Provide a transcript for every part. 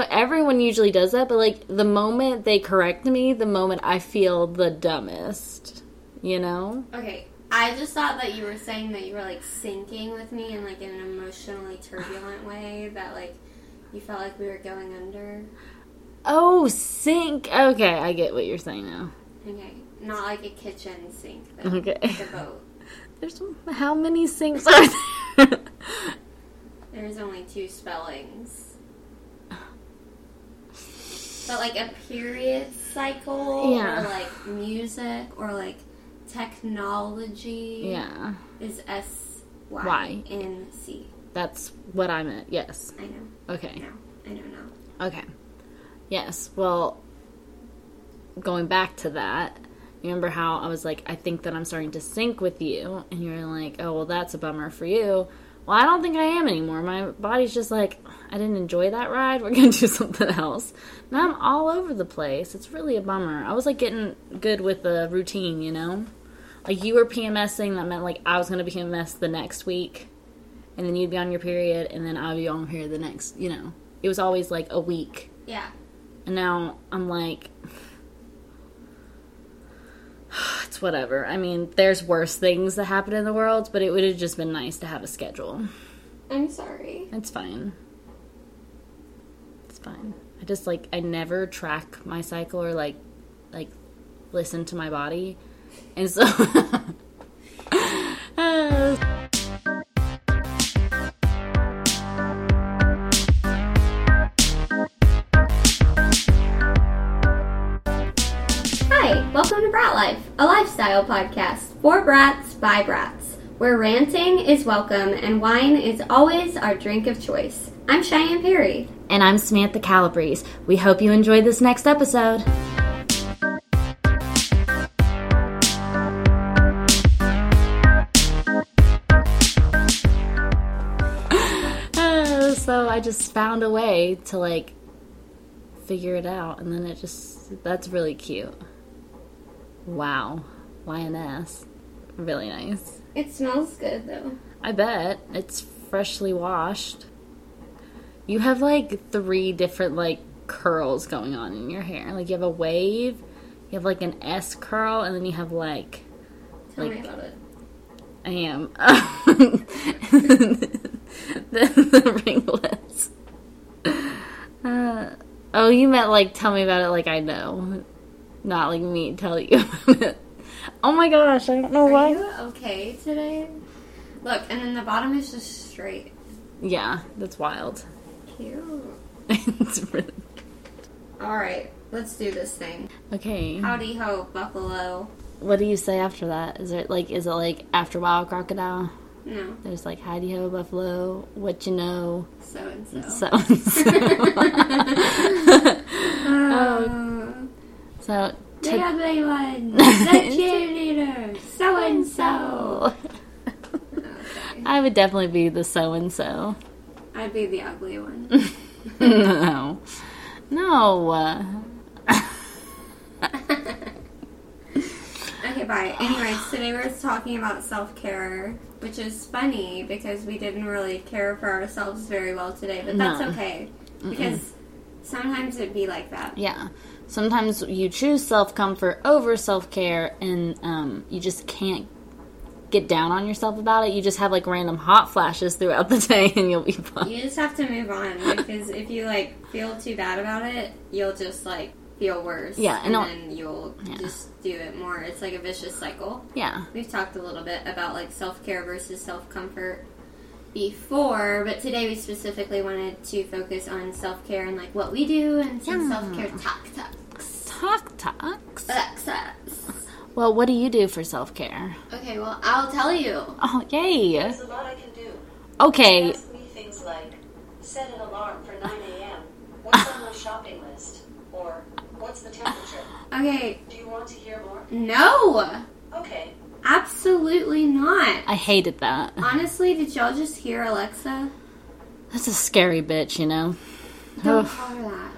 know everyone usually does that, but like the moment they correct me, the moment I feel the dumbest. You know? Okay, I just thought that you were saying that you were like sinking with me in like an emotionally turbulent way that like you felt like we were going under. Oh, sink. Okay, I get what you're saying now. Okay, not like a kitchen sink. Though, Okay. Like a boat. There's how many sinks are there? There's only two spellings. But like a period cycle, Yeah. or like music, or like technology, yeah, is S Y N C. that's what I meant. Yes. I know. Okay. No, I don't know. Okay. Yes. Well, going back to that, you remember how I was like, I think that I'm starting to sync with you, and you were like, oh, well, that's a bummer for you. Well, I don't think I am anymore. My body's just like, I didn't enjoy that ride. We're gonna do something else. Now I'm all over the place. It's really a bummer. I was like getting good with the routine, you know. Like you were PMSing, that meant like I was gonna be PMS the next week, and then you'd be on your period, and then I'd be on period the next. You know, it was always like a week. Yeah. And now I'm like, it's whatever. I mean, there's worse things that happen in the world, but it would have just been nice to have a schedule. I'm sorry. It's fine. Fine. I just like I never track my cycle or like like listen to my body, and so. Uh, Hi, welcome to Brat Life, a lifestyle podcast for brats by brats, where ranting is welcome and wine is always our drink of choice. I'm Cheyenne Perry. and I'm Samantha Calabrese. We hope you enjoyed this next episode. So I just found a way to like figure it out, and then it just that's really cute. Wow, lioness, really nice. It smells good though. I bet it's freshly washed. You have like three different like curls going on in your hair. Like you have a wave, you have like an S curl, and then you have like Tell Like- me about it. I am the, the ringlets. Uh, oh, you meant like tell me about it like I know, not like me tell you about it. Oh my gosh, I don't know Are why. you okay today? Look, and then the bottom is just straight. Yeah, that's wild. Cute. it's really All right, let's do this thing. okay. Howdy ho, Buffalo. What do you say after that? Is it like is it like after wild crocodile? No, There's like howdy ho buffalo, what you know, so and so. so and so. Uh, so the ugly one, the cheerleader, so and so. I would definitely be the so and so. I'd be the ugly one. No, no. uh, Okay, bye. Anyways, today we're talking about self care, which is funny because we didn't really care for ourselves very well today, but that's No. okay. Because sometimes it'd be like that. Yeah. Sometimes you choose self comfort over self care, and um, you just can't get down on yourself about it. You just have like random hot flashes throughout the day, and you'll be fine. You just have to move on because if you like feel too bad about it, you'll just like feel worse. Yeah, and and then you'll Yeah. just do it more. It's like a vicious cycle. Yeah. We've talked a little bit about like self care versus self comfort before, but today we specifically wanted to focus on self care and like what we do and some Yeah. self care talk talks. Talk talks. Access. Well, what do you do for self care? Okay, well I'll tell you. Oh, yay. There's a lot I can do. Okay. Ask me things like, set an alarm for 9 a.m. What's on my shopping list? Or, what's the temperature? Okay, Do you want to hear more? no, Okay. absolutely not. I hated that. Honestly, did y'all just hear Alexa? That's a scary bitch, you know? Don't Ugh. call her that.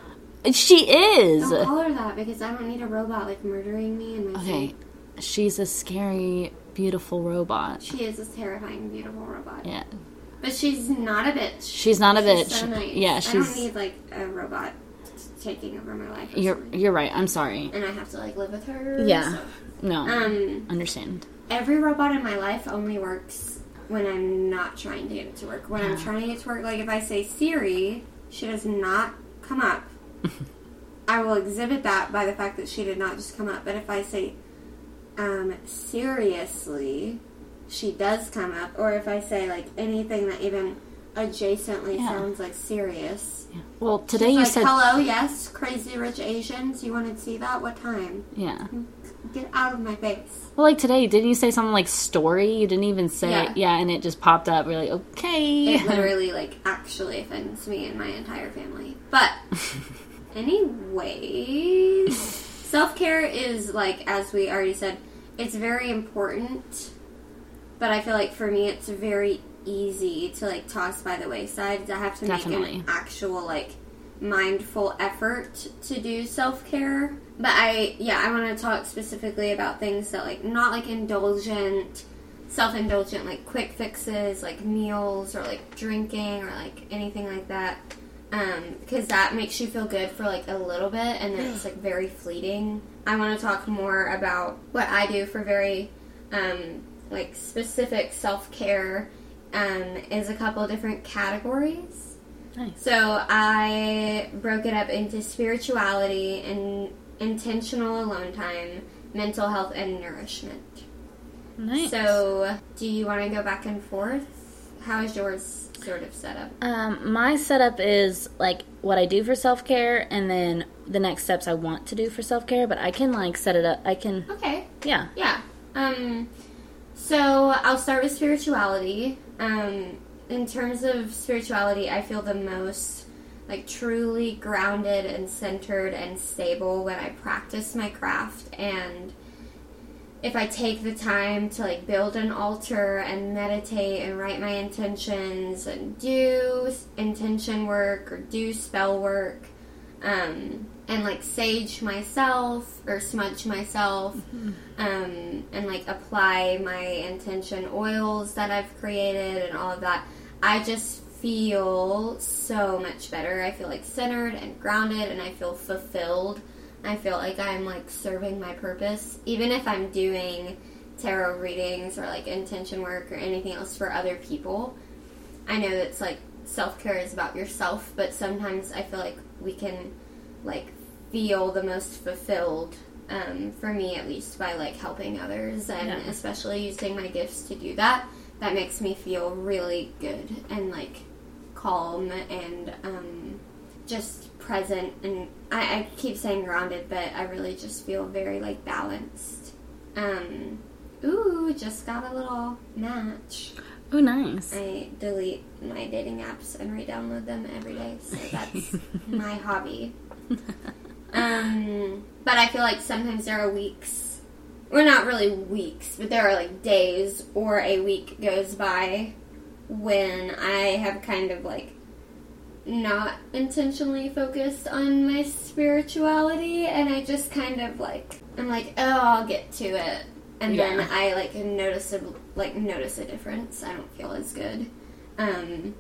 She is. Don't call her that because I don't need a robot like murdering me and my Okay. sleep. She's a scary, beautiful robot. She is a terrifying, beautiful robot. Yeah. But she's not a bitch. She's not a bitch. She's so nice. Yeah, I don't need like a robot taking over my life. You're something. you're right. I'm sorry. and I have to like live with her. Yeah. so- No, Um, understand. every robot in my life only works when I'm not trying to get it to work. When I'm trying to get it to work, like if I say Siri, she does not come up. I will exhibit that by the fact that she did not just come up. But if I say, um, seriously, she does come up. Or if I say like anything that even adjacently Yeah. sounds like serious. Yeah. Well, today She's you like, said. hello, yes, crazy rich Asians. You want to see that? What time? Yeah. Get out of my face. Well, like today, didn't you say something like story? You didn't even say. Yeah. Yeah, and it just popped up. We're like, okay. It literally like actually offends me and my entire family. But anyways, self-care is like as we already said, it's very important. But I feel like for me it's very easy to like toss by the wayside. I have to make an actual like mindful effort to do self-care. But I yeah, I want to talk specifically about things that like not like indulgent self-indulgent like quick fixes like meals or like drinking or like anything like that um because that makes you feel good for like a little bit and then it's like very fleeting i want to talk more about what i do for very um like specific self-care um is a couple different categories Nice. so i broke it up into spirituality and intentional alone time mental health and nourishment Nice. so, do you want to go back and forth? How is yours sort of setup? Um, my setup is like what I do for self care, and then the next steps I want to do for self care. But I can like set it up. I can, Okay, yeah, yeah. Um, so I'll start with spirituality. Um, in terms of spirituality, I feel the most like truly grounded and centered and stable when I practice my craft and if I take the time to like build an altar and meditate and write my intentions and do intention work or do spell work um, and like sage myself or smudge myself um, and like apply my intention oils that I've created and all of that, I just feel so much better. I feel like centered and grounded and I feel fulfilled. I feel like I'm like serving my purpose. Even if I'm doing tarot readings or like intention work or anything else for other people, I know it's like self care is about yourself, but sometimes I feel like we can like feel the most fulfilled um, for me at least by like helping others and Yeah. especially using my gifts to do that that makes me feel really good and like calm and um, just present and I, I keep saying grounded but i really just feel very like balanced um, ooh just got a little match oh, nice. I delete my dating apps and re-download them every day, so that's my hobby. Um, but I feel like sometimes there are weeks, well, not really weeks, but there are like days or a week goes by when I have kind of like not intentionally focused on my spirituality, and I just kind of like I'm like, oh, I'll get to it, and then I like notice a like notice a difference. I don't feel as good. Um,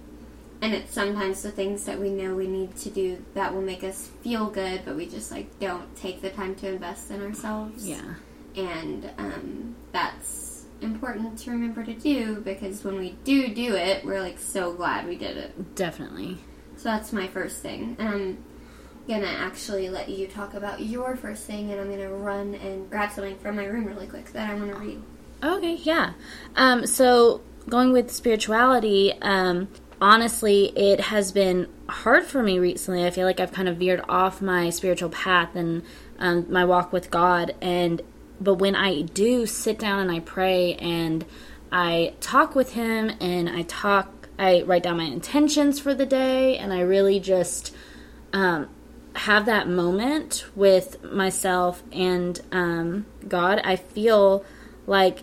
and it's sometimes the things that we know we need to do that will make us feel good, but we just like don't take the time to invest in ourselves. Yeah, And um, that's important to remember to do because when we do do it, we're like so glad we did it. definitely. So that's my first thing. And I'm gonna actually let you talk about your first thing, and I'm gonna run and grab something from my room really quick that I want to read. Okay, yeah. Um, so going with spirituality, um, honestly, it has been hard for me recently. I feel like I've kind of veered off my spiritual path and um, my walk with God. And but when I do sit down and I pray and I talk with Him and I talk, I write down my intentions for the day, and I really just um, have that moment with myself and um, God, I feel like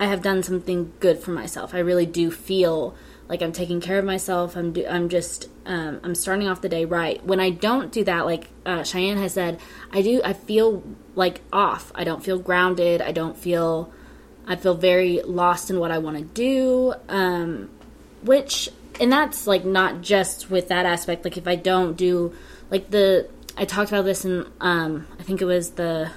I have done something good for myself. I really do feel like I'm taking care of myself. I'm do, I'm just um, I'm starting off the day right. When I don't do that, like uh, Cheyenne has said, I do. I feel like off. I don't feel grounded. I don't feel. I feel very lost in what I want to do. Um, which and that's like not just with that aspect. Like if I don't do like the I talked about this in um I think it was the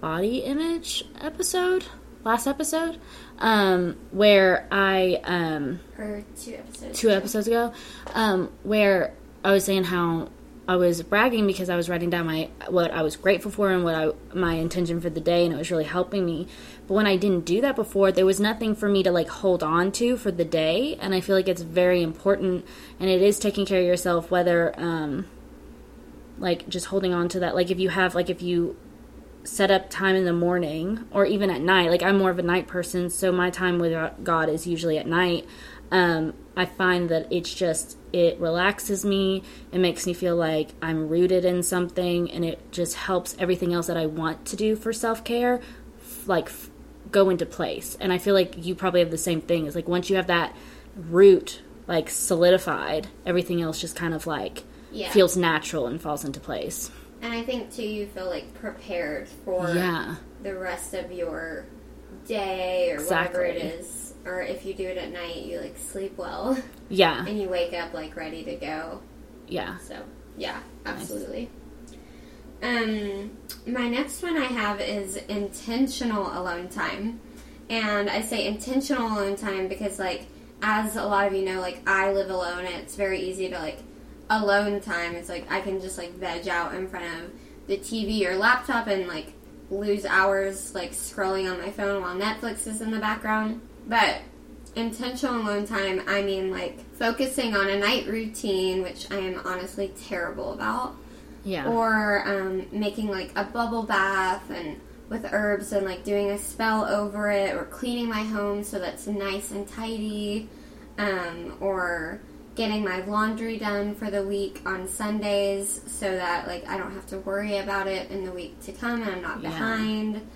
body image episode last episode um where I um Or two episodes. two episodes ago, um, where I was saying how I was bragging because I was writing down my what I was grateful for and what I my intention for the day, and it was really helping me. But when I didn't do that before, there was nothing for me to like hold on to for the day, and I feel like it's very important, and it is taking care of yourself, whether um, like just holding on to that. Like if you have like if you set up time in the morning or even at night. Like I'm more of a night person, so my time with God is usually at night. Um, I find that it's just it relaxes me. It makes me feel like I'm rooted in something, and it just helps everything else that I want to do for self care, like go into place. And I feel like you probably have the same thing. Is like once you have that root like solidified, everything else just kind of like Yeah. feels natural and falls into place. And I think too, you feel like prepared for Yeah. the rest of your day or whatever it is. Or if you do it at night, you like sleep well Yeah. and you wake up like ready to go. Yeah. So yeah, absolutely. Um, my next one I have is intentional alone time, and I say intentional alone time because like as a lot of you know, like I live alone. And it's very easy to like alone time. It's like I can just like veg out in front of the TV or laptop and like lose hours like scrolling on my phone while Netflix is in the background. But intentional alone time, I mean like focusing on a night routine, which I am honestly terrible about, Yeah. or um, making like a bubble bath and with herbs and like doing a spell over it, or cleaning my home so that's nice and tidy, um, or getting my laundry done for the week on Sundays so that like I don't have to worry about it in the week to come and I'm not Yeah. behind.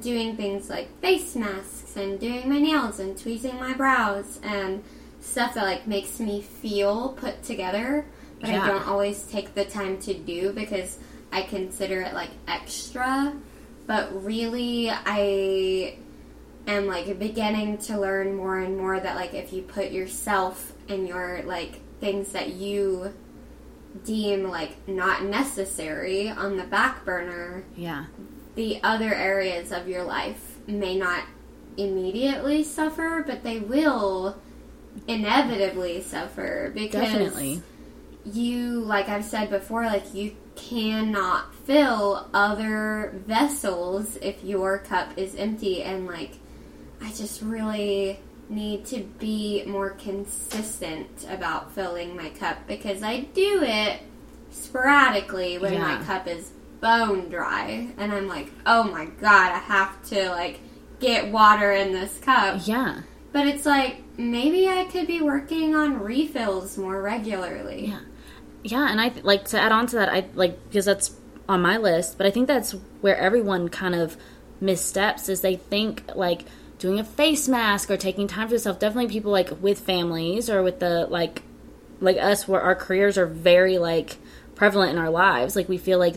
Doing things like face masks and doing my nails and tweezing my brows and stuff that like makes me feel put together, but Yeah. I don't always take the time to do because I consider it like extra. But really, I am like beginning to learn more and more that like if you put yourself and your like things that you deem like not necessary on the back burner, yeah. the other areas of your life may not immediately suffer, but they will inevitably suffer because Definitely. You, like I've said before, like you cannot fill other vessels if your cup is empty, and like I just really need to be more consistent about filling my cup because I do it sporadically when Yeah. my cup is bone dry and I'm like, "Oh my god, I have to like get water in this cup." Yeah. But it's like maybe I could be working on refills more regularly. Yeah. Yeah, and I like to add on to that. I like because that's on my list, but I think that's where everyone kind of missteps is they think like doing a face mask or taking time for yourself. Definitely people like with families or with the like like us where our careers are very like prevalent in our lives. Like we feel like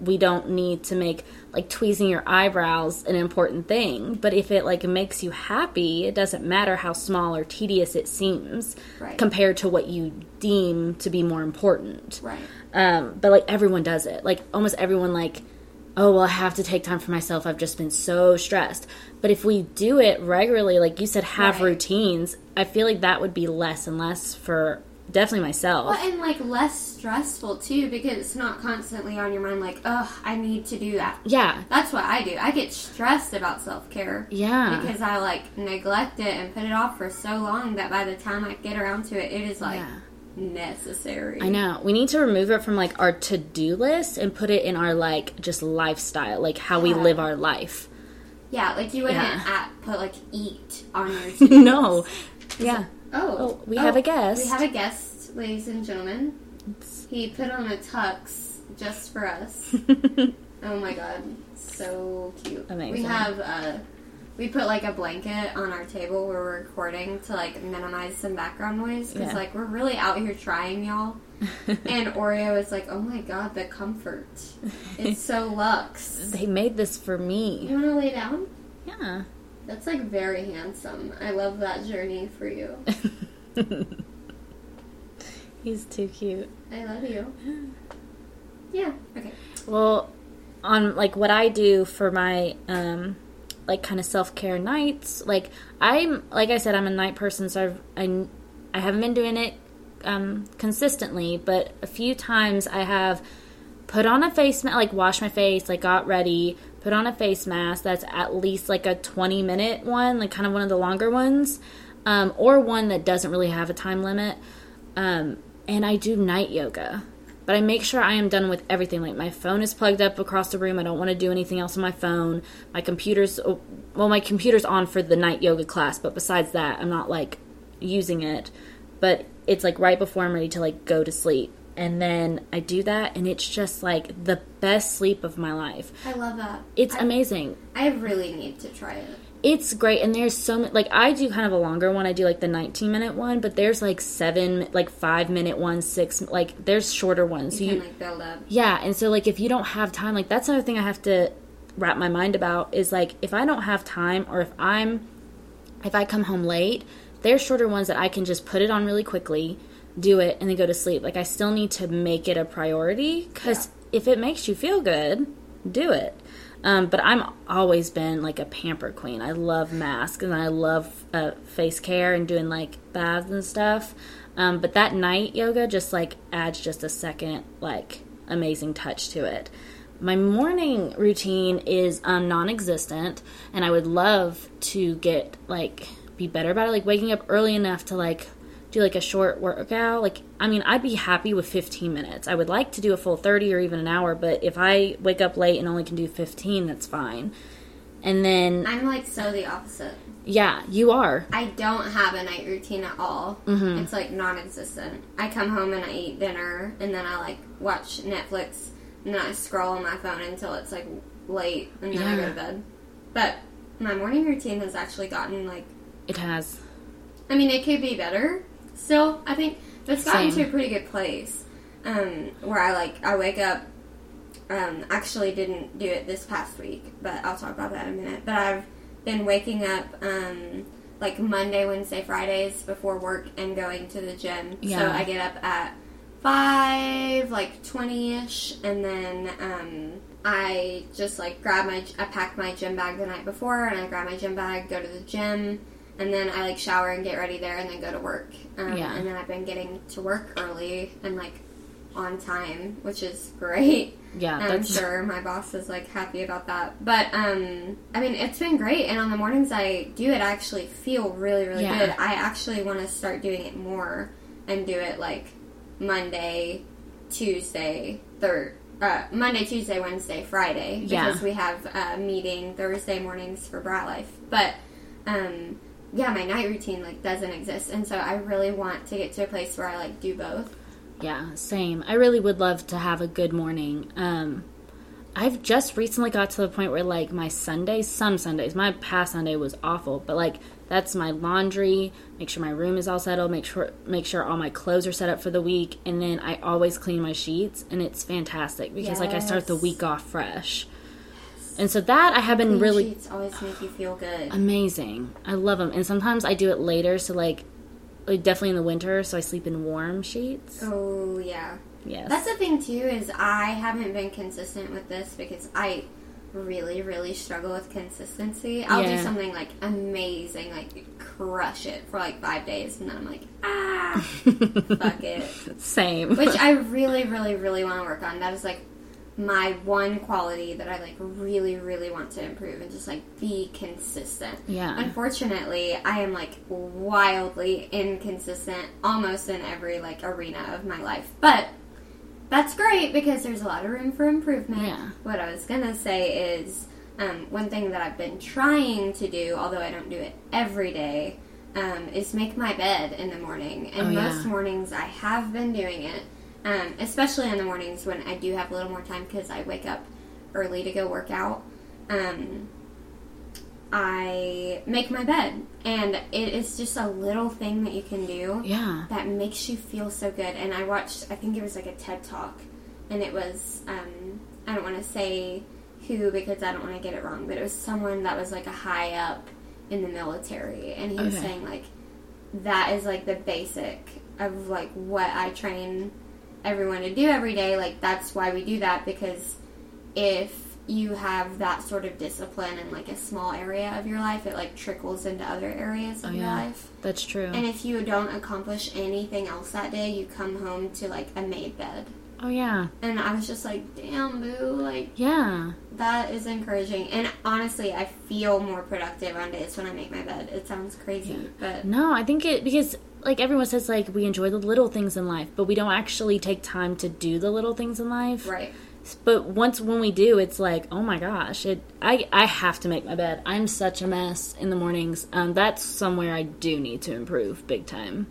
we don't need to make like tweezing your eyebrows an important thing, but if it like makes you happy, it doesn't matter how small or tedious it seems Right. compared to what you deem to be more important. Right. Um, but like everyone does it. Like almost everyone like, oh well, I have to take time for myself. I've just been so stressed. But if we do it regularly, like you said, have Right. routines. I feel like that would be less and less for definitely myself. Well, and like less stressful too because it's not constantly on your mind like, oh, I need to do that." yeah, That's what I do. I get stressed about self-care. yeah, because I like neglect it and put it off for so long that by the time I get around to it, it is like yeah. necessary. I know. We need to remove it from like our to do list and put it in our like just lifestyle, like how we live our life. Yeah, like you wouldn't Yeah. at, put like eat on your no. Yeah. Oh, Oh, we have a guest. We have a guest, ladies and gentlemen. He put on a tux just for us. Oh my god, so cute. Amazing. We have uh we put like a blanket on our table where we're recording to like minimize some background noise because Yeah. like we're really out here trying, y'all. and Oreo is like, oh my god, the comfort. It's so luxe. they made this for me. You want to lay down? Yeah. That's like very handsome. I love that journey for you. He's too cute. I love you. Yeah. Okay. Well, on like what I do for my um like kind of self-care nights, like I'm like I said I'm a night person so I've I, I haven't been doing it um consistently, but a few times I have put on a face mask, like wash my face, like got ready, put on a face mask that's at least like a 20 minute one, like kind of one of the longer ones, um, or one that doesn't really have a time limit. Um, and I do night yoga. But I make sure I am done with everything. Like my phone is plugged up across the room. I don't want to do anything else on my phone. My computer's well, my computer's on for the night yoga class, but besides that, I'm not like using it. But it's like right before I'm ready to like go to sleep. And then I do that and it's just like the best sleep of my life. I love that. It's I, amazing. I really need to try it. It's great, and there's so many. Like I do kind of a longer one. I do like the 19 minute one, but there's like seven, like five minute ones, six. Like there's shorter ones. You So can like build up. yeah, and so like if you don't have time, like that's another thing I have to wrap my mind about is like if I don't have time or if I'm if I come home late, there's shorter ones that I can just put it on really quickly, do it, and then go to sleep. Like I still need to make it a priority because if it makes you feel good, do it. Um, but I'm always been like a pamper queen. I love masks and I love uh, face care and doing like baths and stuff. Um, but that night yoga just like adds just a second like amazing touch to it. My morning routine is um, non-existent, and I would love to get like be better about it. Like waking up early enough to like do like a short workout. Like I mean, I'd be happy with 15 minutes. I would like to do a full 30 or even an hour, but if I wake up late and only can do 15, that's fine. And then I'm like so the opposite. yeah, you are. I don't have a night routine at all. Mhm. It's like non-existent. I come home and I eat dinner, and then I like watch Netflix, and then I scroll on my phone until it's like late, and then I go to bed. But my morning routine has actually gotten like, It has. I mean, it could be better. Still, I think it's gotten Same. to a pretty good place. Um, where I like I wake up. Um, actually didn't do it this past week, but I'll talk about that in a minute. But I've been waking up um, like Monday, Wednesday, Fridays before work and going to the gym. So I get up at five, like twenty ish, and then um, I just like grab my I pack my gym bag the night before, and I grab my gym bag, go to the gym, and then I like shower and get ready there, and then go to work. Um, Yeah. And then I've been getting to work early and like on time, which is great. Yeah, I'm sure my boss is like happy about that. But um, I mean, it's been great. And on the mornings I do it, I actually feel really, really Yeah. good. I actually want to start doing it more and do it like Monday, Tuesday, third. Uh, Monday, Tuesday, Wednesday, Friday Yeah. because we have a meeting Thursday mornings for Brat Life. But um, yeah, my night routine like doesn't exist, and so I really want to get to a place where I like do both. Yeah, same. I really would love to have a good morning. Um, I've just recently got to the point where like my Sundays, some Sundays, my past Sunday was awful, but like that's my laundry, make sure my room is all settled, make sure make sure all my clothes are set up for the week, and then I always clean my sheets and it's fantastic because like I start the week off fresh. And so that I have been Clean really sheets always make you feel good. amazing. I love them. And sometimes I do it later so like definitely in the winter so I sleep in warm sheets. Oh yeah. Yes. That's the thing too is I haven't been consistent with this because I really really struggle with consistency. I'll Yeah. do something like amazing, like crush it for like 5 days and then I'm like, ah, fuck it. Same. Which I really really really want to work on. That is like my one quality that I like really really want to improve and just like be consistent. Yeah. Unfortunately, I am like wildly inconsistent almost in every like arena of my life. But that's great because there's a lot of room for improvement. Yeah. What I was gonna say is um, one thing that I've been trying to do, although I don't do it every day, um, is make my bed in the morning. And Oh, yeah. most mornings I have been doing it, um, especially in the mornings when I do have a little more time because I wake up early to go work out. Um, I make my bed, and it is just a little thing that you can do yeah. that makes you feel so good. And I watched, I think it was like a TED talk, and it was, um, I don't want to say who because I don't want to get it wrong, but it was someone that was like a high up in the military, and he was saying like that is like the basic of like what I train everyone to do every day. Like that's why we do that because if you have that sort of discipline in like a small area of your life, it like trickles into other areas of Oh, your yeah. life. That's true. And if you don't accomplish anything else that day, you come home to like a made bed. Oh yeah. And I was just like, damn, boo, like Yeah. that is encouraging. And honestly, I feel more productive on days when I make my bed. It sounds crazy, but No, I think it because like everyone says like we enjoy the little things in life, but we don't actually take time to do the little things in life. right. But once when we do, it's like, oh my gosh, it I I have to make my bed. I'm such a mess in the mornings. Um, that's somewhere I do need to improve big time.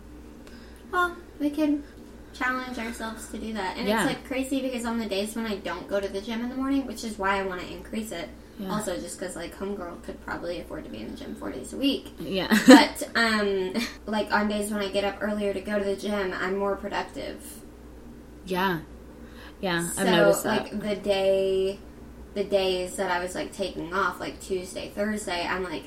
Well, we can challenge ourselves to do that. And Yeah. it's like crazy because on the days when I don't go to the gym in the morning, which is why I want to increase it. Yeah. Also, just because like homegirl could probably afford to be in the gym four days a week. Yeah. But um, like on days when I get up earlier to go to the gym, I'm more productive. yeah. Yeah, so I've noticed that. like the day, the days that I was like taking off, like Tuesday, Thursday, I'm like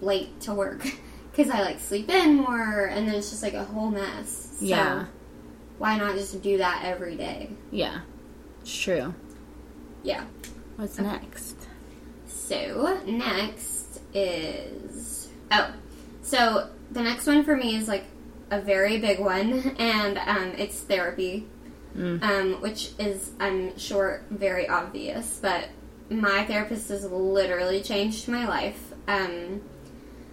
late to work because I like sleep in more, and then it's just like a whole mess. So, Yeah. Why not just do that every day? yeah. It's true. Yeah. What's Okay. next? So next is oh, so the next one for me is like a very big one, and um, it's therapy, Mm. um, which is I'm sure very obvious, but my therapist has literally changed my life. Um,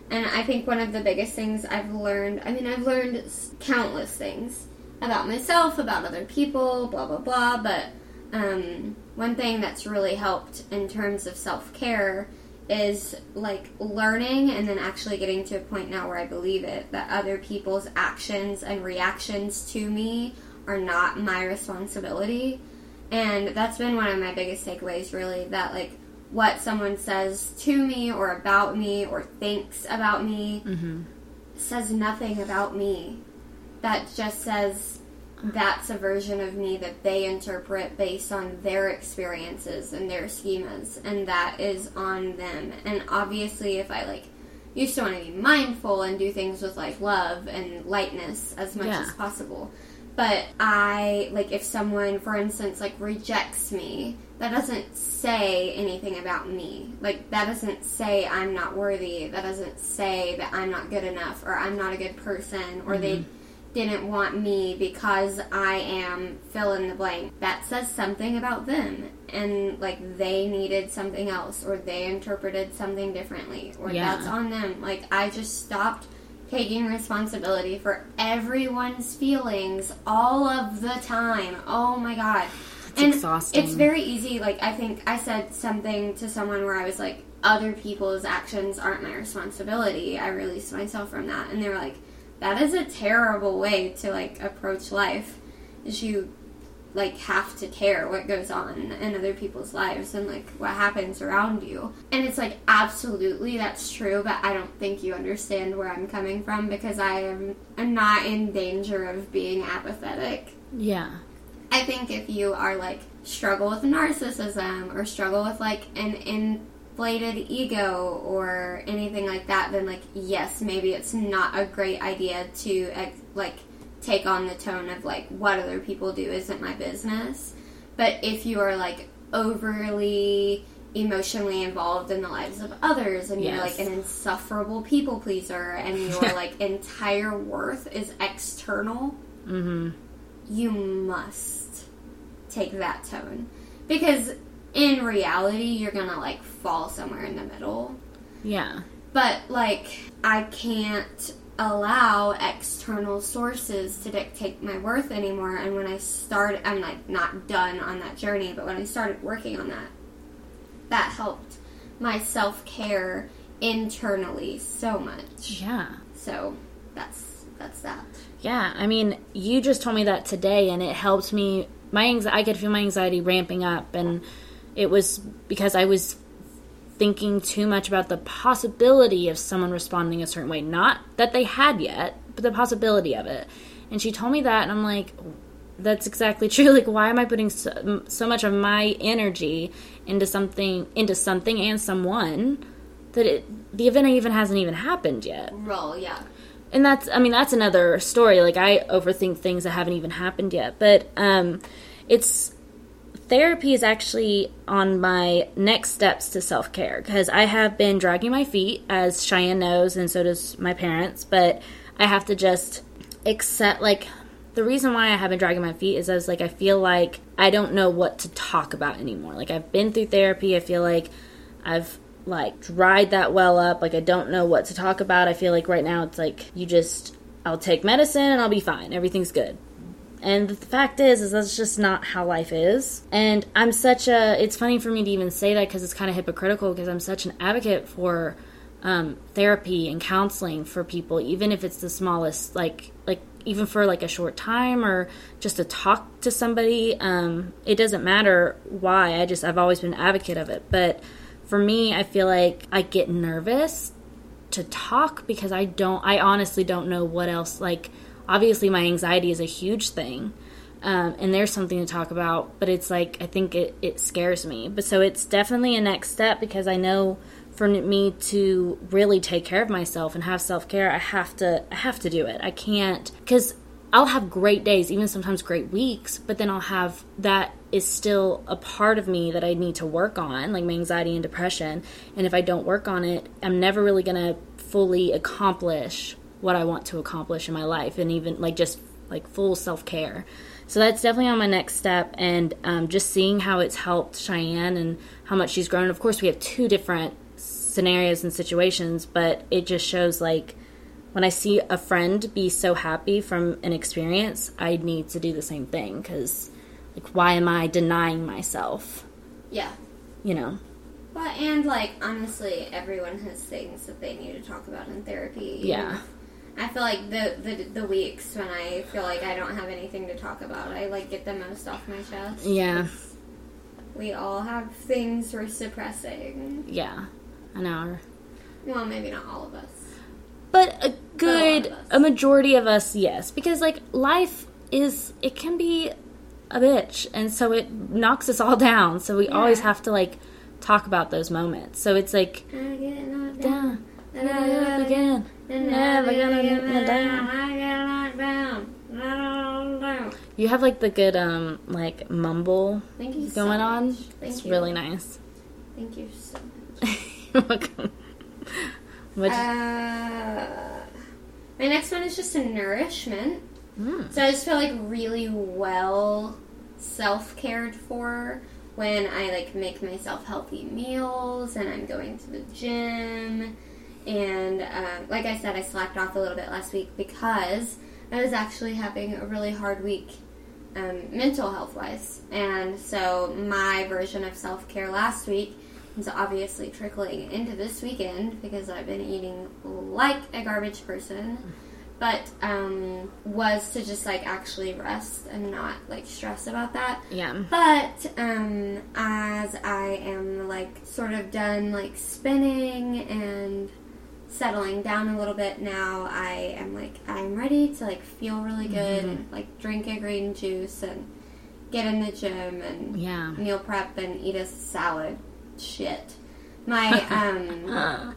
and I think one of the biggest things I've learned, I mean, I've learned countless things about myself, about other people, blah, blah, blah. But um, one thing that's really helped in terms of self care is like learning and then actually getting to a point now where I believe it that other people's actions and reactions to me are not my responsibility. And that's been one of my biggest takeaways, really, that like what someone says to me or about me or thinks about me Mm-hmm. says nothing about me. That just says that's a version of me that they interpret based on their experiences and their schemas, and that is on them. And obviously, if I like used to want to be mindful and do things with like love and lightness as much Yeah. as possible. But I like if someone, for instance, like rejects me, that doesn't say anything about me. Like that doesn't say I'm not worthy. That doesn't say that I'm not good enough or I'm not a good person or they mm-hmm. Didn't want me because I am fill in the blank. That says something about them and like they needed something else or they interpreted something differently or Yeah. that's on them. Like I just stopped taking responsibility for everyone's feelings all of the time. Oh my god. and exhausting. it's very easy like I think I said something to someone where I was like other people's actions aren't my responsibility. I released myself from that and they were like that is a terrible way to like approach life. Is you like have to care what goes on in other people's lives and like what happens around you. And it's like absolutely that's true, but I don't think you understand where I'm coming from because I am I'm not in danger of being apathetic. Yeah. I think if you are like struggle with narcissism or struggle with like an inflated ego or anything like that, then like yes, maybe it's not a great idea to like take on the tone of like what other people do isn't my business. But if you are like overly emotionally involved in the lives of others and you're like an insufferable people pleaser and your like entire worth is external Mm-hmm. you must take that tone because in reality you're gonna like fall somewhere in the middle Yeah. but like i can't allow external sources to dictate my worth anymore and when i started i'm like not done on that journey but when i started working on that that helped my self-care internally so much Yeah. so that's that's that Yeah, I mean, you just told me that today, and it helped me. My anxiety, I could feel my anxiety ramping up, and it was because I was thinking too much about the possibility of someone responding a certain way. Not that they had yet, but the possibility of it. And she told me that, and I'm like, that's exactly true. Like, why am I putting so, so much of my energy into something, into something and someone that it, the event even hasn't even happened yet? roll yeah and that's i mean that's another story like i overthink things that haven't even happened yet but um it's therapy is actually on my next steps to self-care because i have been dragging my feet as cheyenne knows and so does my parents but i have to just accept like the reason why i have been dragging my feet is i was like i feel like i don't know what to talk about anymore like i've been through therapy i feel like i've like dried that well up. Like I don't know what to talk about. I feel like right now it's like you just I'll take medicine and I'll be fine. Everything's good. And the fact is, is that's just not how life is. And I'm such a. It's funny for me to even say that because it's kind of hypocritical because I'm such an advocate for um, therapy and counseling for people, even if it's the smallest, like like even for like a short time or just to talk to somebody. Um, it doesn't matter why. I just I've always been an advocate of it, but for me, I feel like I get nervous to talk because I don't, I honestly don't know what else. Like, obviously, my anxiety is a huge thing. Um, and there's something to talk about, but it's like, I think it, it scares me. But so it's definitely a next step because I know for me to really take care of myself and have self care, I have to, I have to do it. I can't, because I'll have great days, even sometimes great weeks, but then I'll have that is still a part of me that I need to work on, like my anxiety and depression. And if I don't work on it, I'm never really to fully accomplish what I want to accomplish in my life and even like just like full self care. So that's definitely on my next step. And um, just seeing how it's helped Cheyenne and how much she's grown. Of course, we have two different scenarios and situations, but it just shows like, when I see a friend be so happy from an experience, I need to do the same thing because, like, why am I denying myself? Yeah. You know? Well, and like honestly, everyone has things that they need to talk about in therapy. Yeah. I feel like the, the the weeks when I feel like I don't have anything to talk about, I like get the most off my chest. Yeah. We all have things we're suppressing. Yeah. I know. Well, maybe not all of us. But a good, of us. a majority of us, yes. Because, like, life is, it can be a bitch. And so it knocks us all down. So we always have to, like, talk about those moments. So it's like, I get knocked down, down, get up again. Never gonna knock me down. I get knocked down. You have, like, the good, um, like, mumble Thank you so going on. much. Thank it's you. really nice. Thank you so much. You're welcome. Uh, my next one is just a nourishment. Mm. So I just feel like really well self cared for when I like make myself healthy meals and I'm going to the gym. And um, like I said, I slacked off a little bit last week because I was actually having a really hard week um, mental health wise. And so my version of self care last week is obviously trickling into this weekend because I've been eating like a garbage person. But um, was to just like actually rest and not like stress about that. yeah. But um, as I am like sort of done like spinning and settling down a little bit now, I am like I'm ready to like feel really good and like drink a green juice and get in the gym and Yeah. meal prep and eat a salad. Shit. My um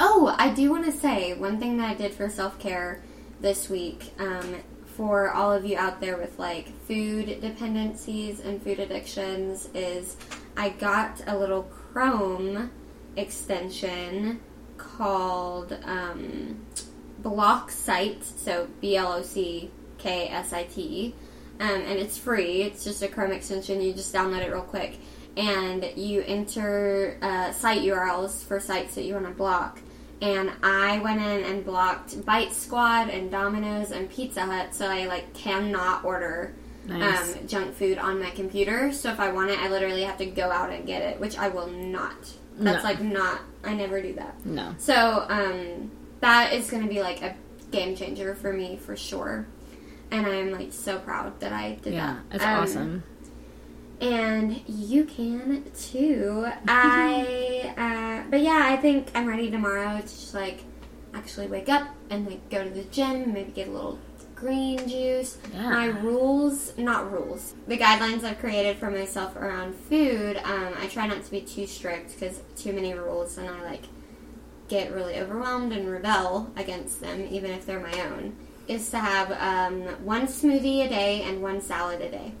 Oh, I do want to say one thing that I did for self care this week. Um, for all of you out there with like food dependencies and food addictions, is I got a little Chrome extension called um, Block Site, so B L O C K S I T E, um, and it's free. It's just a Chrome extension. You just download it real quick, and you enter uh, site URLs for sites that you want to block. And I went in and blocked Bite Squad and Domino's and Pizza Hut, so I like cannot order Nice. um, junk food on my computer. So if I want it, I literally have to go out and get it, which I will not. That's No. like not. I never do that. no. So um, that is going to be like a game changer for me for sure. And I'm like so proud that I did Yeah. that. It's Um, awesome. And you can too. I, uh, but yeah, I think I'm ready tomorrow to just like actually wake up and like go to the gym, maybe get a little green juice. Yeah. My rules, not rules, the guidelines I've created for myself around food, um, I try not to be too strict because too many rules and I like get really overwhelmed and rebel against them, even if they're my own, is to have um, one smoothie a day and one salad a day.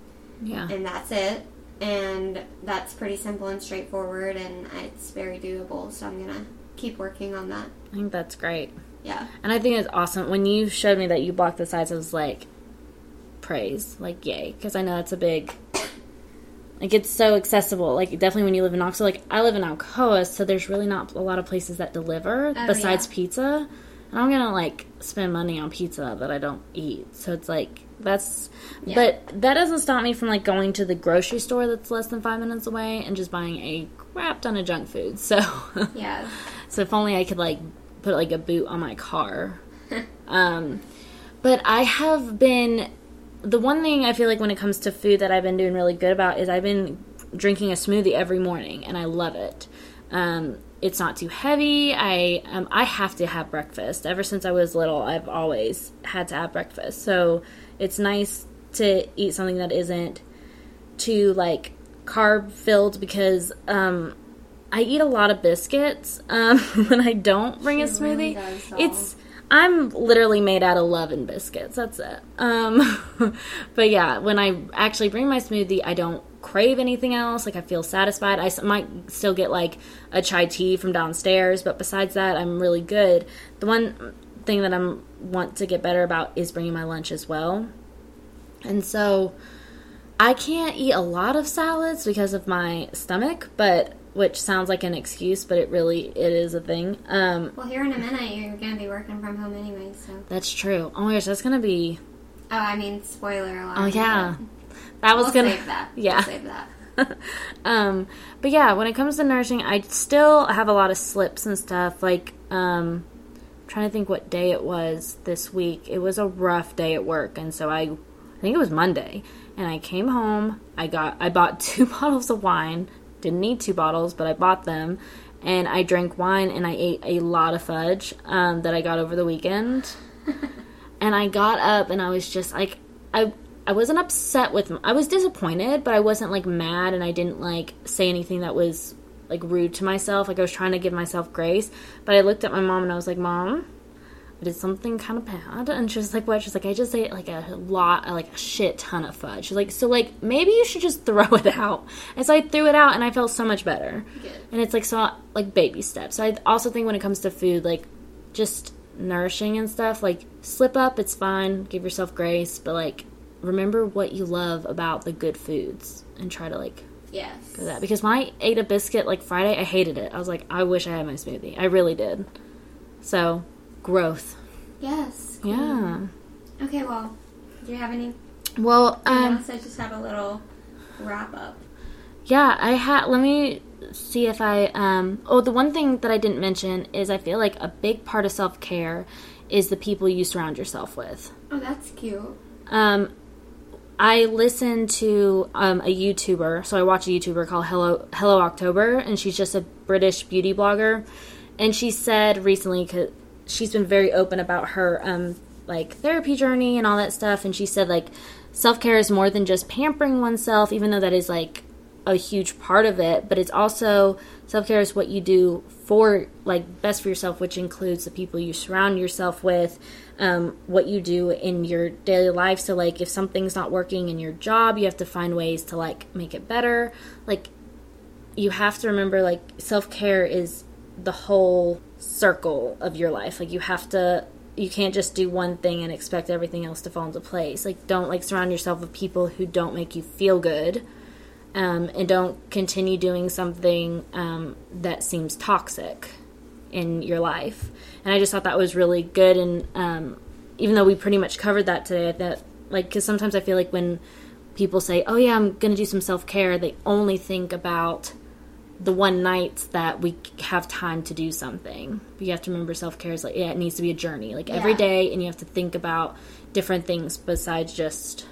Yeah. And that's it. And that's pretty simple and straightforward, and it's very doable. So I'm going to keep working on that. I think that's great. Yeah. And I think it's awesome. When you showed me that you blocked the sides, I was like, praise. Like, yay. Because I know that's a big. Like, it's so accessible. Like, definitely when you live in Knoxville. Like, I live in Alcoa, so there's really not a lot of places that deliver Oh, besides yeah. pizza. And I'm going to, like, spend money on pizza that I don't eat. So it's like, that's. Yeah. But that doesn't stop me from, like, going to the grocery store that's less than five minutes away and just buying a crap ton of junk food. So. Yeah. So if only I could like put like a boot on my car. um, but I have been the one thing I feel like when it comes to food that I've been doing really good about is I've been drinking a smoothie every morning and I love it. Um, it's not too heavy. I um, I have to have breakfast. Ever since I was little, I've always had to have breakfast. So it's nice to eat something that isn't too like carb filled because um, I eat a lot of biscuits um, when I don't bring a She really smoothie. though. it's I'm literally made out of love and biscuits. That's it. Um, but yeah, when I actually bring my smoothie, I don't crave anything else. Like I feel satisfied. I might still get like a chai tea from downstairs, but besides that, I'm really good. The one thing that I'm want to get better about is bringing my lunch as well. And so I can't eat a lot of salads because of my stomach, but which sounds like an excuse, but it really it is a thing. Um, Well, here in a minute, you're going to be working from home anyway, so. that's true. Oh my gosh, that's gonna be. Oh, I mean, spoiler alert. Oh yeah, that was We'll gonna. save that. Yeah. We'll save that. um, but yeah, when it comes to nursing, I still have a lot of slips and stuff. Like, um, I'm trying to think what day it was this week. It was a rough day at work, and so I, I think it was Monday, and I came home. I got, I bought two bottles of wine. Didn't need two bottles, but I bought them, and I drank wine and I ate a lot of fudge um, that I got over the weekend. and I got up and I was just like I I wasn't upset with I was disappointed, but I wasn't like mad and I didn't like say anything that was like rude to myself. Like I was trying to give myself grace, but I looked at my mom and I was like, "Mom, did something kind of bad." And she was like, "What?" She's like, "I just ate like a lot, like a shit ton of fudge." She's like, "So like maybe you should just throw it out." And so I threw it out and I felt so much better. Good. And it's like so like baby steps. So I also think when it comes to food, like just nourishing and stuff, like slip up, it's fine. Give yourself grace, but like remember what you love about the good foods and try to like Yes. do that. Because when I ate a biscuit like Friday, I hated it. I was like, I wish I had my smoothie. I really did. So growth. Yes. cool. Yeah. Okay, well, do you have any? Well, Um, I just have a little wrap up. Yeah, I had. Let me see if I. Um. Oh, the one thing that I didn't mention is I feel like a big part of self care is the people you surround yourself with. Oh, that's cute. Um, I listen to um, a YouTuber, so I watch a YouTuber called Hello Hello October, and she's just a British beauty blogger. And she said recently, she's been very open about her um, like therapy journey and all that stuff, and she said like self care is more than just pampering oneself, even though that is like a huge part of it, but it's also self care is what you do for like best for yourself, which includes the people you surround yourself with, um, what you do in your daily life. So like if something's not working in your job, you have to find ways to like make it better. Like you have to remember like self care is the whole circle of your life. Like you have to you can't just do one thing and expect everything else to fall into place. Like don't like surround yourself with people who don't make you feel good um, and don't continue doing something um, that seems toxic in your life. And I just thought that was really good. And um, even though we pretty much covered that today, that like because sometimes I feel like when people say, "Oh yeah, I'm going to do some self care," they only think about the one nights that we have time to do something. But you have to remember self care is like yeah, it needs to be a journey, like every Yeah. day, and you have to think about different things besides just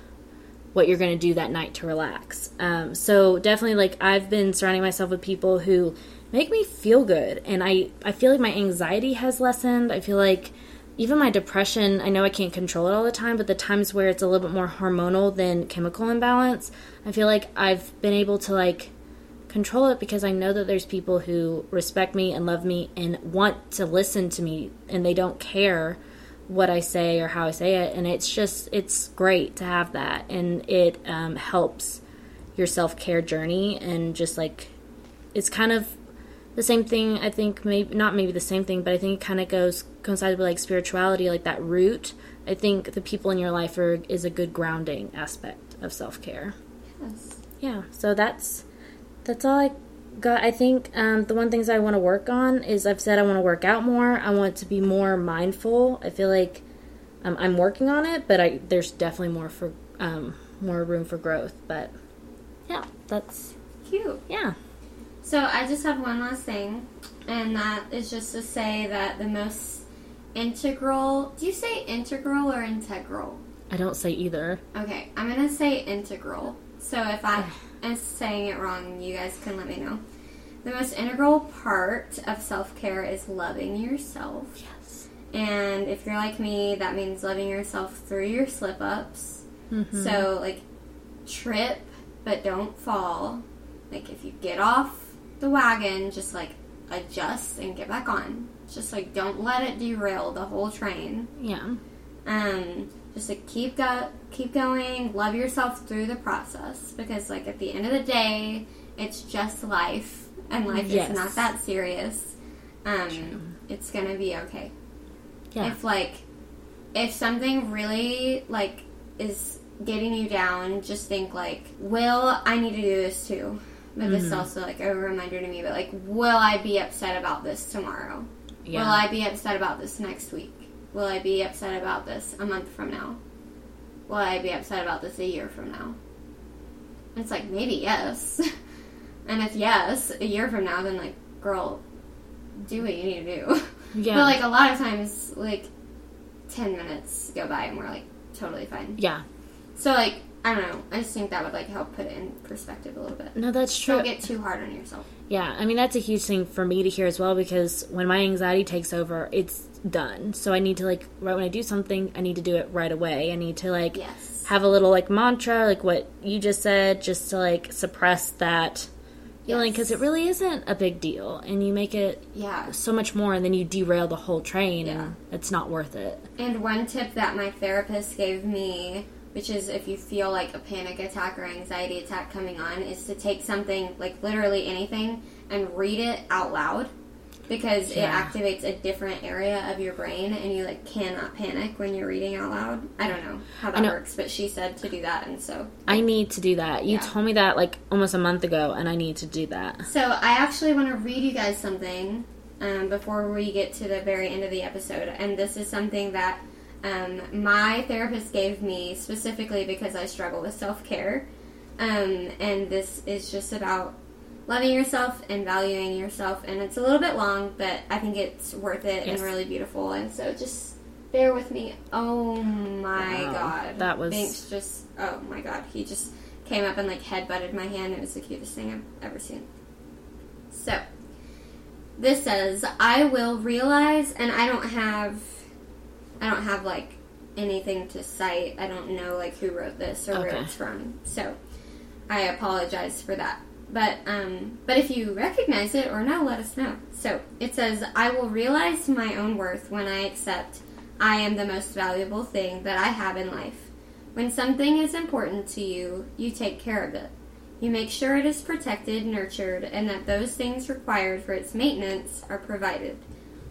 what you're going to do that night to relax. Um, so definitely, like I've been surrounding myself with people who make me feel good, and I I feel like my anxiety has lessened. I feel like even my depression. I know I can't control it all the time, but the times where it's a little bit more hormonal than chemical imbalance, I feel like I've been able to like control it because I know that there's people who respect me and love me and want to listen to me and they don't care what I say or how I say it. And it's just, it's great to have that. And it um, helps your self care journey and just like, it's kind of the same thing. I think maybe not maybe the same thing, but I think it kind of goes coincides with like spirituality, like that root. I think the people in your life are is a good grounding aspect of self care. Yes. Yeah, so that's that's all I got. I think um, the one things I want to work on is I've said I want to work out more. I want to be more mindful. I feel like um, I'm working on it, but I there's definitely more for um, more room for growth. But yeah, that's Cute. yeah. So I just have one last thing, and that is just to say that the most integral. Do you say integral or integral? I don't say either. Okay, I'm gonna say integral. So if I am saying it wrong, you guys can let me know. The most integral part of self care is loving yourself. Yes. And if you're like me, that means loving yourself through your slip ups. Mhm. So, like, trip, but don't fall. Like, if you get off the wagon, just like adjust and get back on. Just like, don't let it derail the whole train. Yeah. Um, just like keep go keep going, love yourself through the process because like at the end of the day, it's just life and life Yes. is not that serious. Um, it's gonna be okay. Yeah. If like if something really like is getting you down, just think like, will I need to do this too? But this is Mm-hmm. also like a reminder to me, but like, will I be upset about this tomorrow? yeah. Will I be upset about this next week? Will I be upset about this a month from now? Will I be upset about this a year from now? And it's like, maybe yes. and if yes, a year from now, then like, girl, do what you need to do. yeah. But like, a lot of times, like, 10 minutes go by and we're like, totally fine. yeah. So, like, I don't know. I just think that would like help put it in perspective a little bit. No, that's true. Don't get too hard on yourself. Yeah, I mean that's a huge thing for me to hear as well because when my anxiety takes over, it's done. So I need to like right when I do something, I need to do it right away. I need to like Yes. have a little like mantra, like what you just said, just to like suppress that feeling because Yes. it really isn't a big deal, and you make it Yeah. so much more, and then you derail the whole train, Yeah. and it's not worth it. And one tip that my therapist gave me, which is if you feel like a panic attack or anxiety attack coming on, is to take something, like literally anything, and read it out loud. Because Yeah. it activates a different area of your brain and you like cannot panic when you're reading out loud. I don't know how that know. works, but she said to do that and so I need to do that. You Yeah. told me that like almost a month ago, and I need to do that. So I actually want to read you guys something um, before we get to the very end of the episode, and this is something that um, my therapist gave me specifically because I struggle with self care, um, and this is just about loving yourself and valuing yourself, and it's a little bit long, but I think it's worth it Yes. and really beautiful, and so just. Bear with me. Oh my Wow. god. That was- Binks just. Oh my god. He just came up and like head butted my hand. It was the cutest thing I've ever seen. So, this says, I will realize, and I don't have, I don't have like anything to cite. I don't know like who wrote this or where it's from. So, I apologize for that. But um, but if you recognize it or no, let us know. So it says, I will realize my own worth when I accept I am the most valuable thing that I have in life. When something is important to you, you take care of it. You make sure it is protected, nurtured, and that those things required for its maintenance are provided.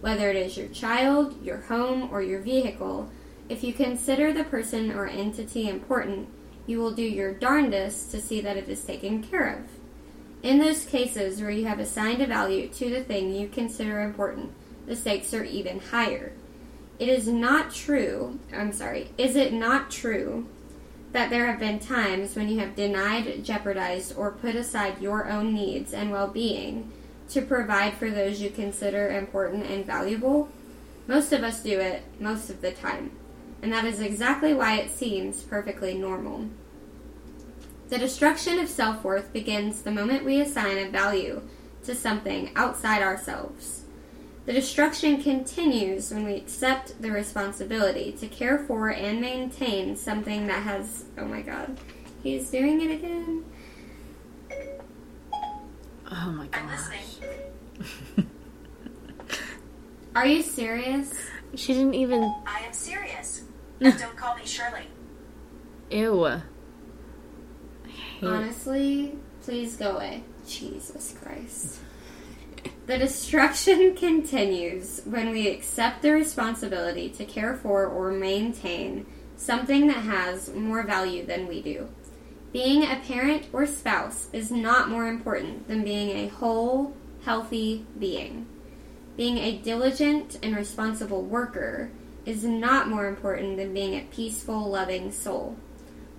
Whether it is your child, your home, or your vehicle, if you consider the person or entity important, you will do your darndest to see that it is taken care of. In those cases where you have assigned a value to the thing you consider important, the stakes are even higher. It is not true, I'm sorry, is it not true that there have been times when you have denied, jeopardized, or put aside your own needs and well being to provide for those you consider important and valuable? Most of us do it most of the time, and that is exactly why it seems perfectly normal. The destruction of self worth begins the moment we assign a value to something outside ourselves. The destruction continues when we accept the responsibility to care for and maintain something that has. Oh my god, he's doing it again. Oh my I'm gosh. listening. Are you serious? She didn't even. I am serious. And don't call me Shirley. Ew. Honestly, please go away. Jesus Christ. The destruction continues when we accept the responsibility to care for or maintain something that has more value than we do. Being a parent or spouse is not more important than being a whole, healthy being. Being a diligent and responsible worker is not more important than being a peaceful, loving soul.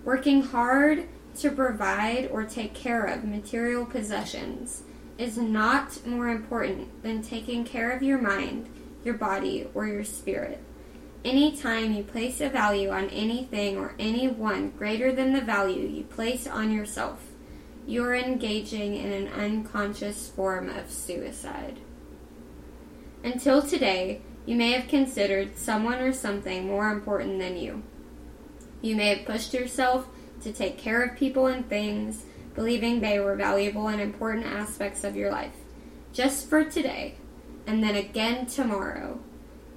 Working hard to provide or take care of material possessions is not more important than taking care of your mind, your body, or your spirit. Anytime you place a value on anything or anyone greater than the value you place on yourself, you are engaging in an unconscious form of suicide. Until today, you may have considered someone or something more important than you. You may have pushed yourself to take care of people and things, believing they were valuable and important aspects of your life. Just for today, and then again tomorrow.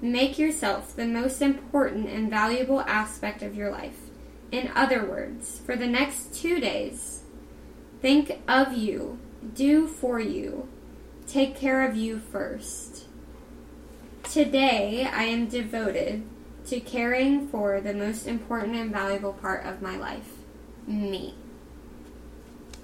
Make yourself the most important and valuable aspect of your life. In other words, for the next two days, think of you, do for you, take care of you first. Today, I am devoted to caring for the most important and valuable part of my life me.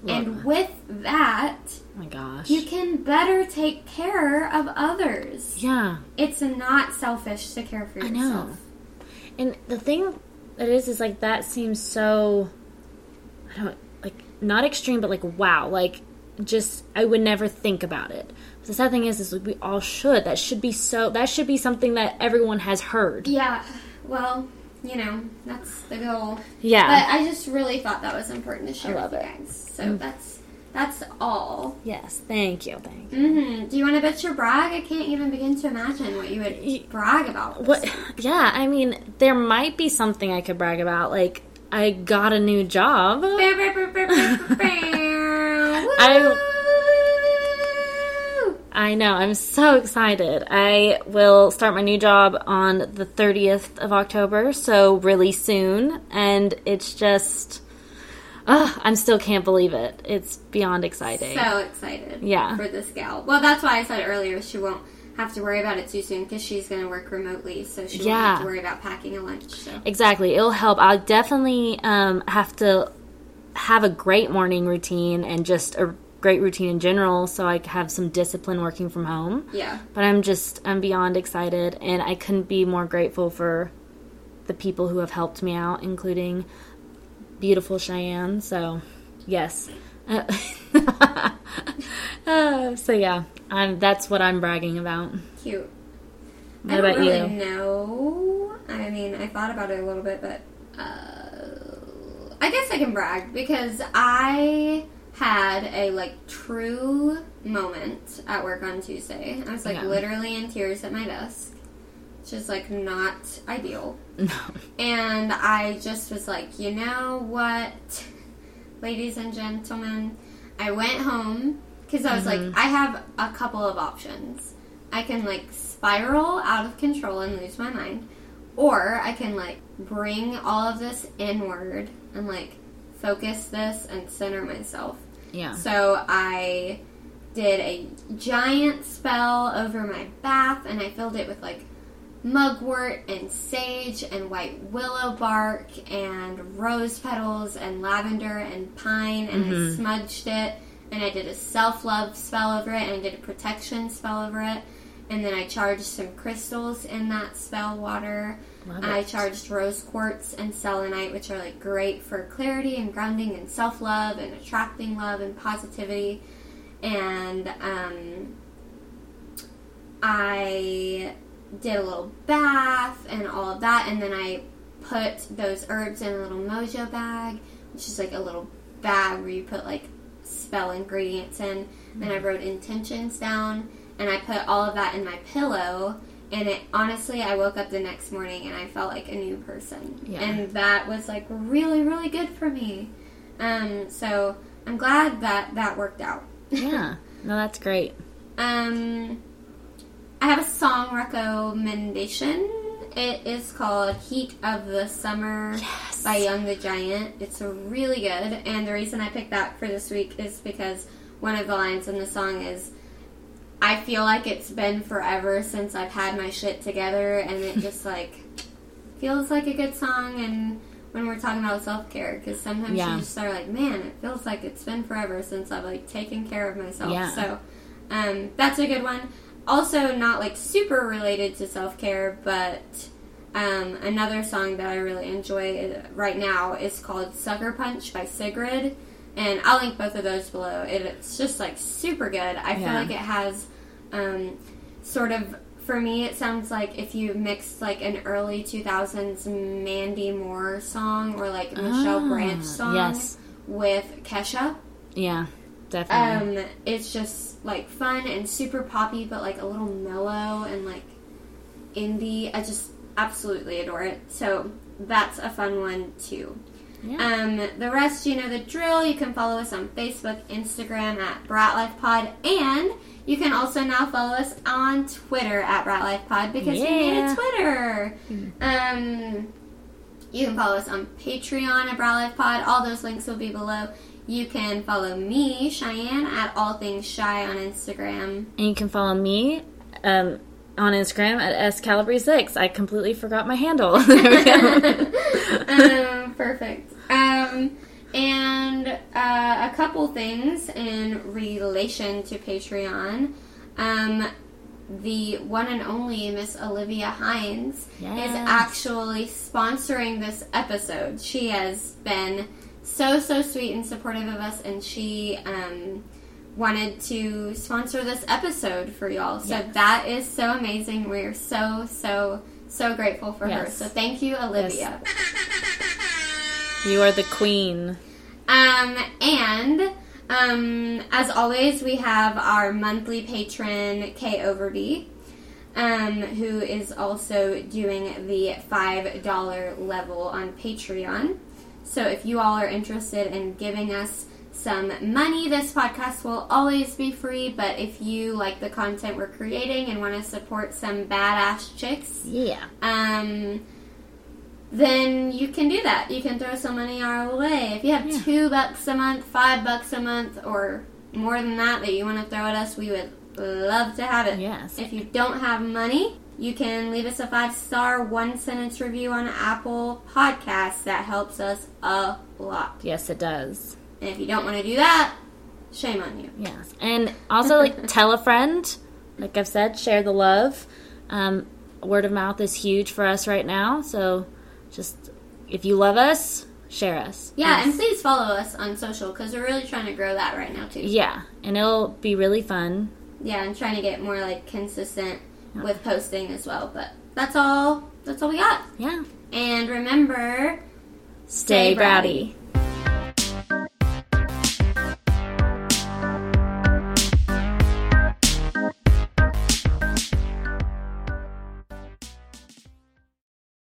And with that, Oh my gosh. you can better take care of others. yeah. It's not selfish to care for yourself. I know. And the thing that is is like that seems so I don't like not extreme but like wow, like just I would never think about it. The sad thing is is like, we all should. That should be so that should be something that everyone has heard. Yeah, well, you know, that's the goal. Yeah. But I just really thought that was important to share I love with you. Mm. guys. So that's that's all. yes, thank you. Thank you. hmm Do you want to bet your brag? I can't even begin to imagine what you would brag about. What week. yeah, I mean there might be something I could brag about like I got a new job. Woo! I know. I'm so excited. I will start my new job on the 30th of October, so really soon. And it's just, ugh, I still can't believe it. It's beyond exciting. So excited. Yeah. For this gal. Well, that's why I said earlier she won't have to worry about it too soon because she's going to work remotely, so she won't Yeah. have to worry about packing a lunch. So. exactly. It'll help. I'll definitely um, have to have a great morning routine and just a great routine in general so I have some discipline working from home. Yeah. But I'm just, I'm beyond excited, and I couldn't be more grateful for the people who have helped me out, including beautiful Cheyenne. So, yes. Uh, uh, so yeah, I'm. That's what I'm bragging about. Cute. What I don't about really you? No. I mean, I thought about it a little bit, but uh, I guess I can brag because I had a like true moment at work on Tuesday. I was like Yeah. literally in tears at my desk, which is like not ideal. No. And I just was like, you know what, ladies and gentlemen, I went home because I was like, mm-hmm. I have a couple of options. I can like spiral out of control and lose my mind, or I can like bring all of this inward and like focus this and center myself. Yeah. So I did a giant spell over my bath and I filled it with like mugwort and sage and white willow bark and rose petals and lavender and pine and I mm-hmm. smudged it and I did a self-love spell over it and I did a protection spell over it and then I charged some crystals in that spell water. Love I it. charged rose quartz and selenite, which are like great for clarity and grounding and self love and attracting love and positivity. And um, I did a little bath and all of that, and then I put those herbs in a little mojo bag, which is like a little bag where you put like spell ingredients in. Then I wrote intentions down, and I put all of that in my pillow. And it honestly, I woke up the next morning and I felt like a new person, Yeah. and that was like really, really good for me. Um, so I'm glad that that worked out. Yeah. No, that's great. Um, I have a song recommendation. It is called Heat of the Summer Yes. by Young the Giant. It's really good, and the reason I picked that for this week is because one of the lines in the song is I feel like it's been forever since I've had my shit together, and it just like feels like a good song. And when we're talking about self care, because sometimes Yeah. you just are like, man, it feels like it's been forever since I've like taken care of myself. Yeah. So um, that's a good one. Also, not like super related to self care, but um, another song that I really enjoy right now is called Sucker Punch by Sigrid. And I'll link both of those below. It, it's just like super good. I feel Yeah. like it has um, sort of, for me, it sounds like if you mixed like an early 2000s Mandy Moore song or like Michelle Ah, Branch song yes. with Kesha. Yeah, definitely. Um, it's just like fun and super poppy, but like a little mellow and like indie. I just absolutely adore it. So that's a fun one too. Yeah. Um, the rest, you know the drill. You can follow us on Facebook, Instagram at Brat Life Pod, and you can also now follow us on Twitter at Brat Life Pod because we made a Twitter. Um, you can follow us on Patreon at Brat Life Pod. All those links will be below. You can follow me, Cheyenne, at All Things Shy on Instagram. and you can follow me um, on Instagram at scalibry6. I completely forgot my handle. there we go. um, perfect. Um, and uh, a couple things in relation to Patreon. Um, the one and only Miss Olivia Hines is actually sponsoring this episode. She has been so so sweet and supportive of us, and she um, wanted to sponsor this episode for y'all. So Yes. that is so amazing. We're so so so grateful for her. So thank you, Olivia. you are the queen. Um, and um, as always, we have our monthly patron Kay Overby, um, who is also doing the five dollar level on Patreon. So if you all are interested in giving us some money, this podcast will always be free. But if you like the content we're creating and want to support some badass chicks, Yeah. um, then you can do that. You can throw some money our way. If you have Yeah. two bucks a month, five bucks a month, or more than that that you want to throw at us, we would love to have it. Yes. If you don't have money, you can leave us a five star, one sentence review on Apple Podcasts. That helps us a lot. Yes, it does. And if you don't want to do that, shame on you. Yes. And also, like, tell a friend. Like I've said, share the love. Um, word of mouth is huge for us right now. So just, if you love us, share us. Yeah, and please follow us on social because we're really trying to grow that right now too. Yeah. And it'll be really fun. yeah, and trying to get more like consistent with posting as well. But that's all. That's all we got. Yeah. And remember, Stay Stay bratty. bratty.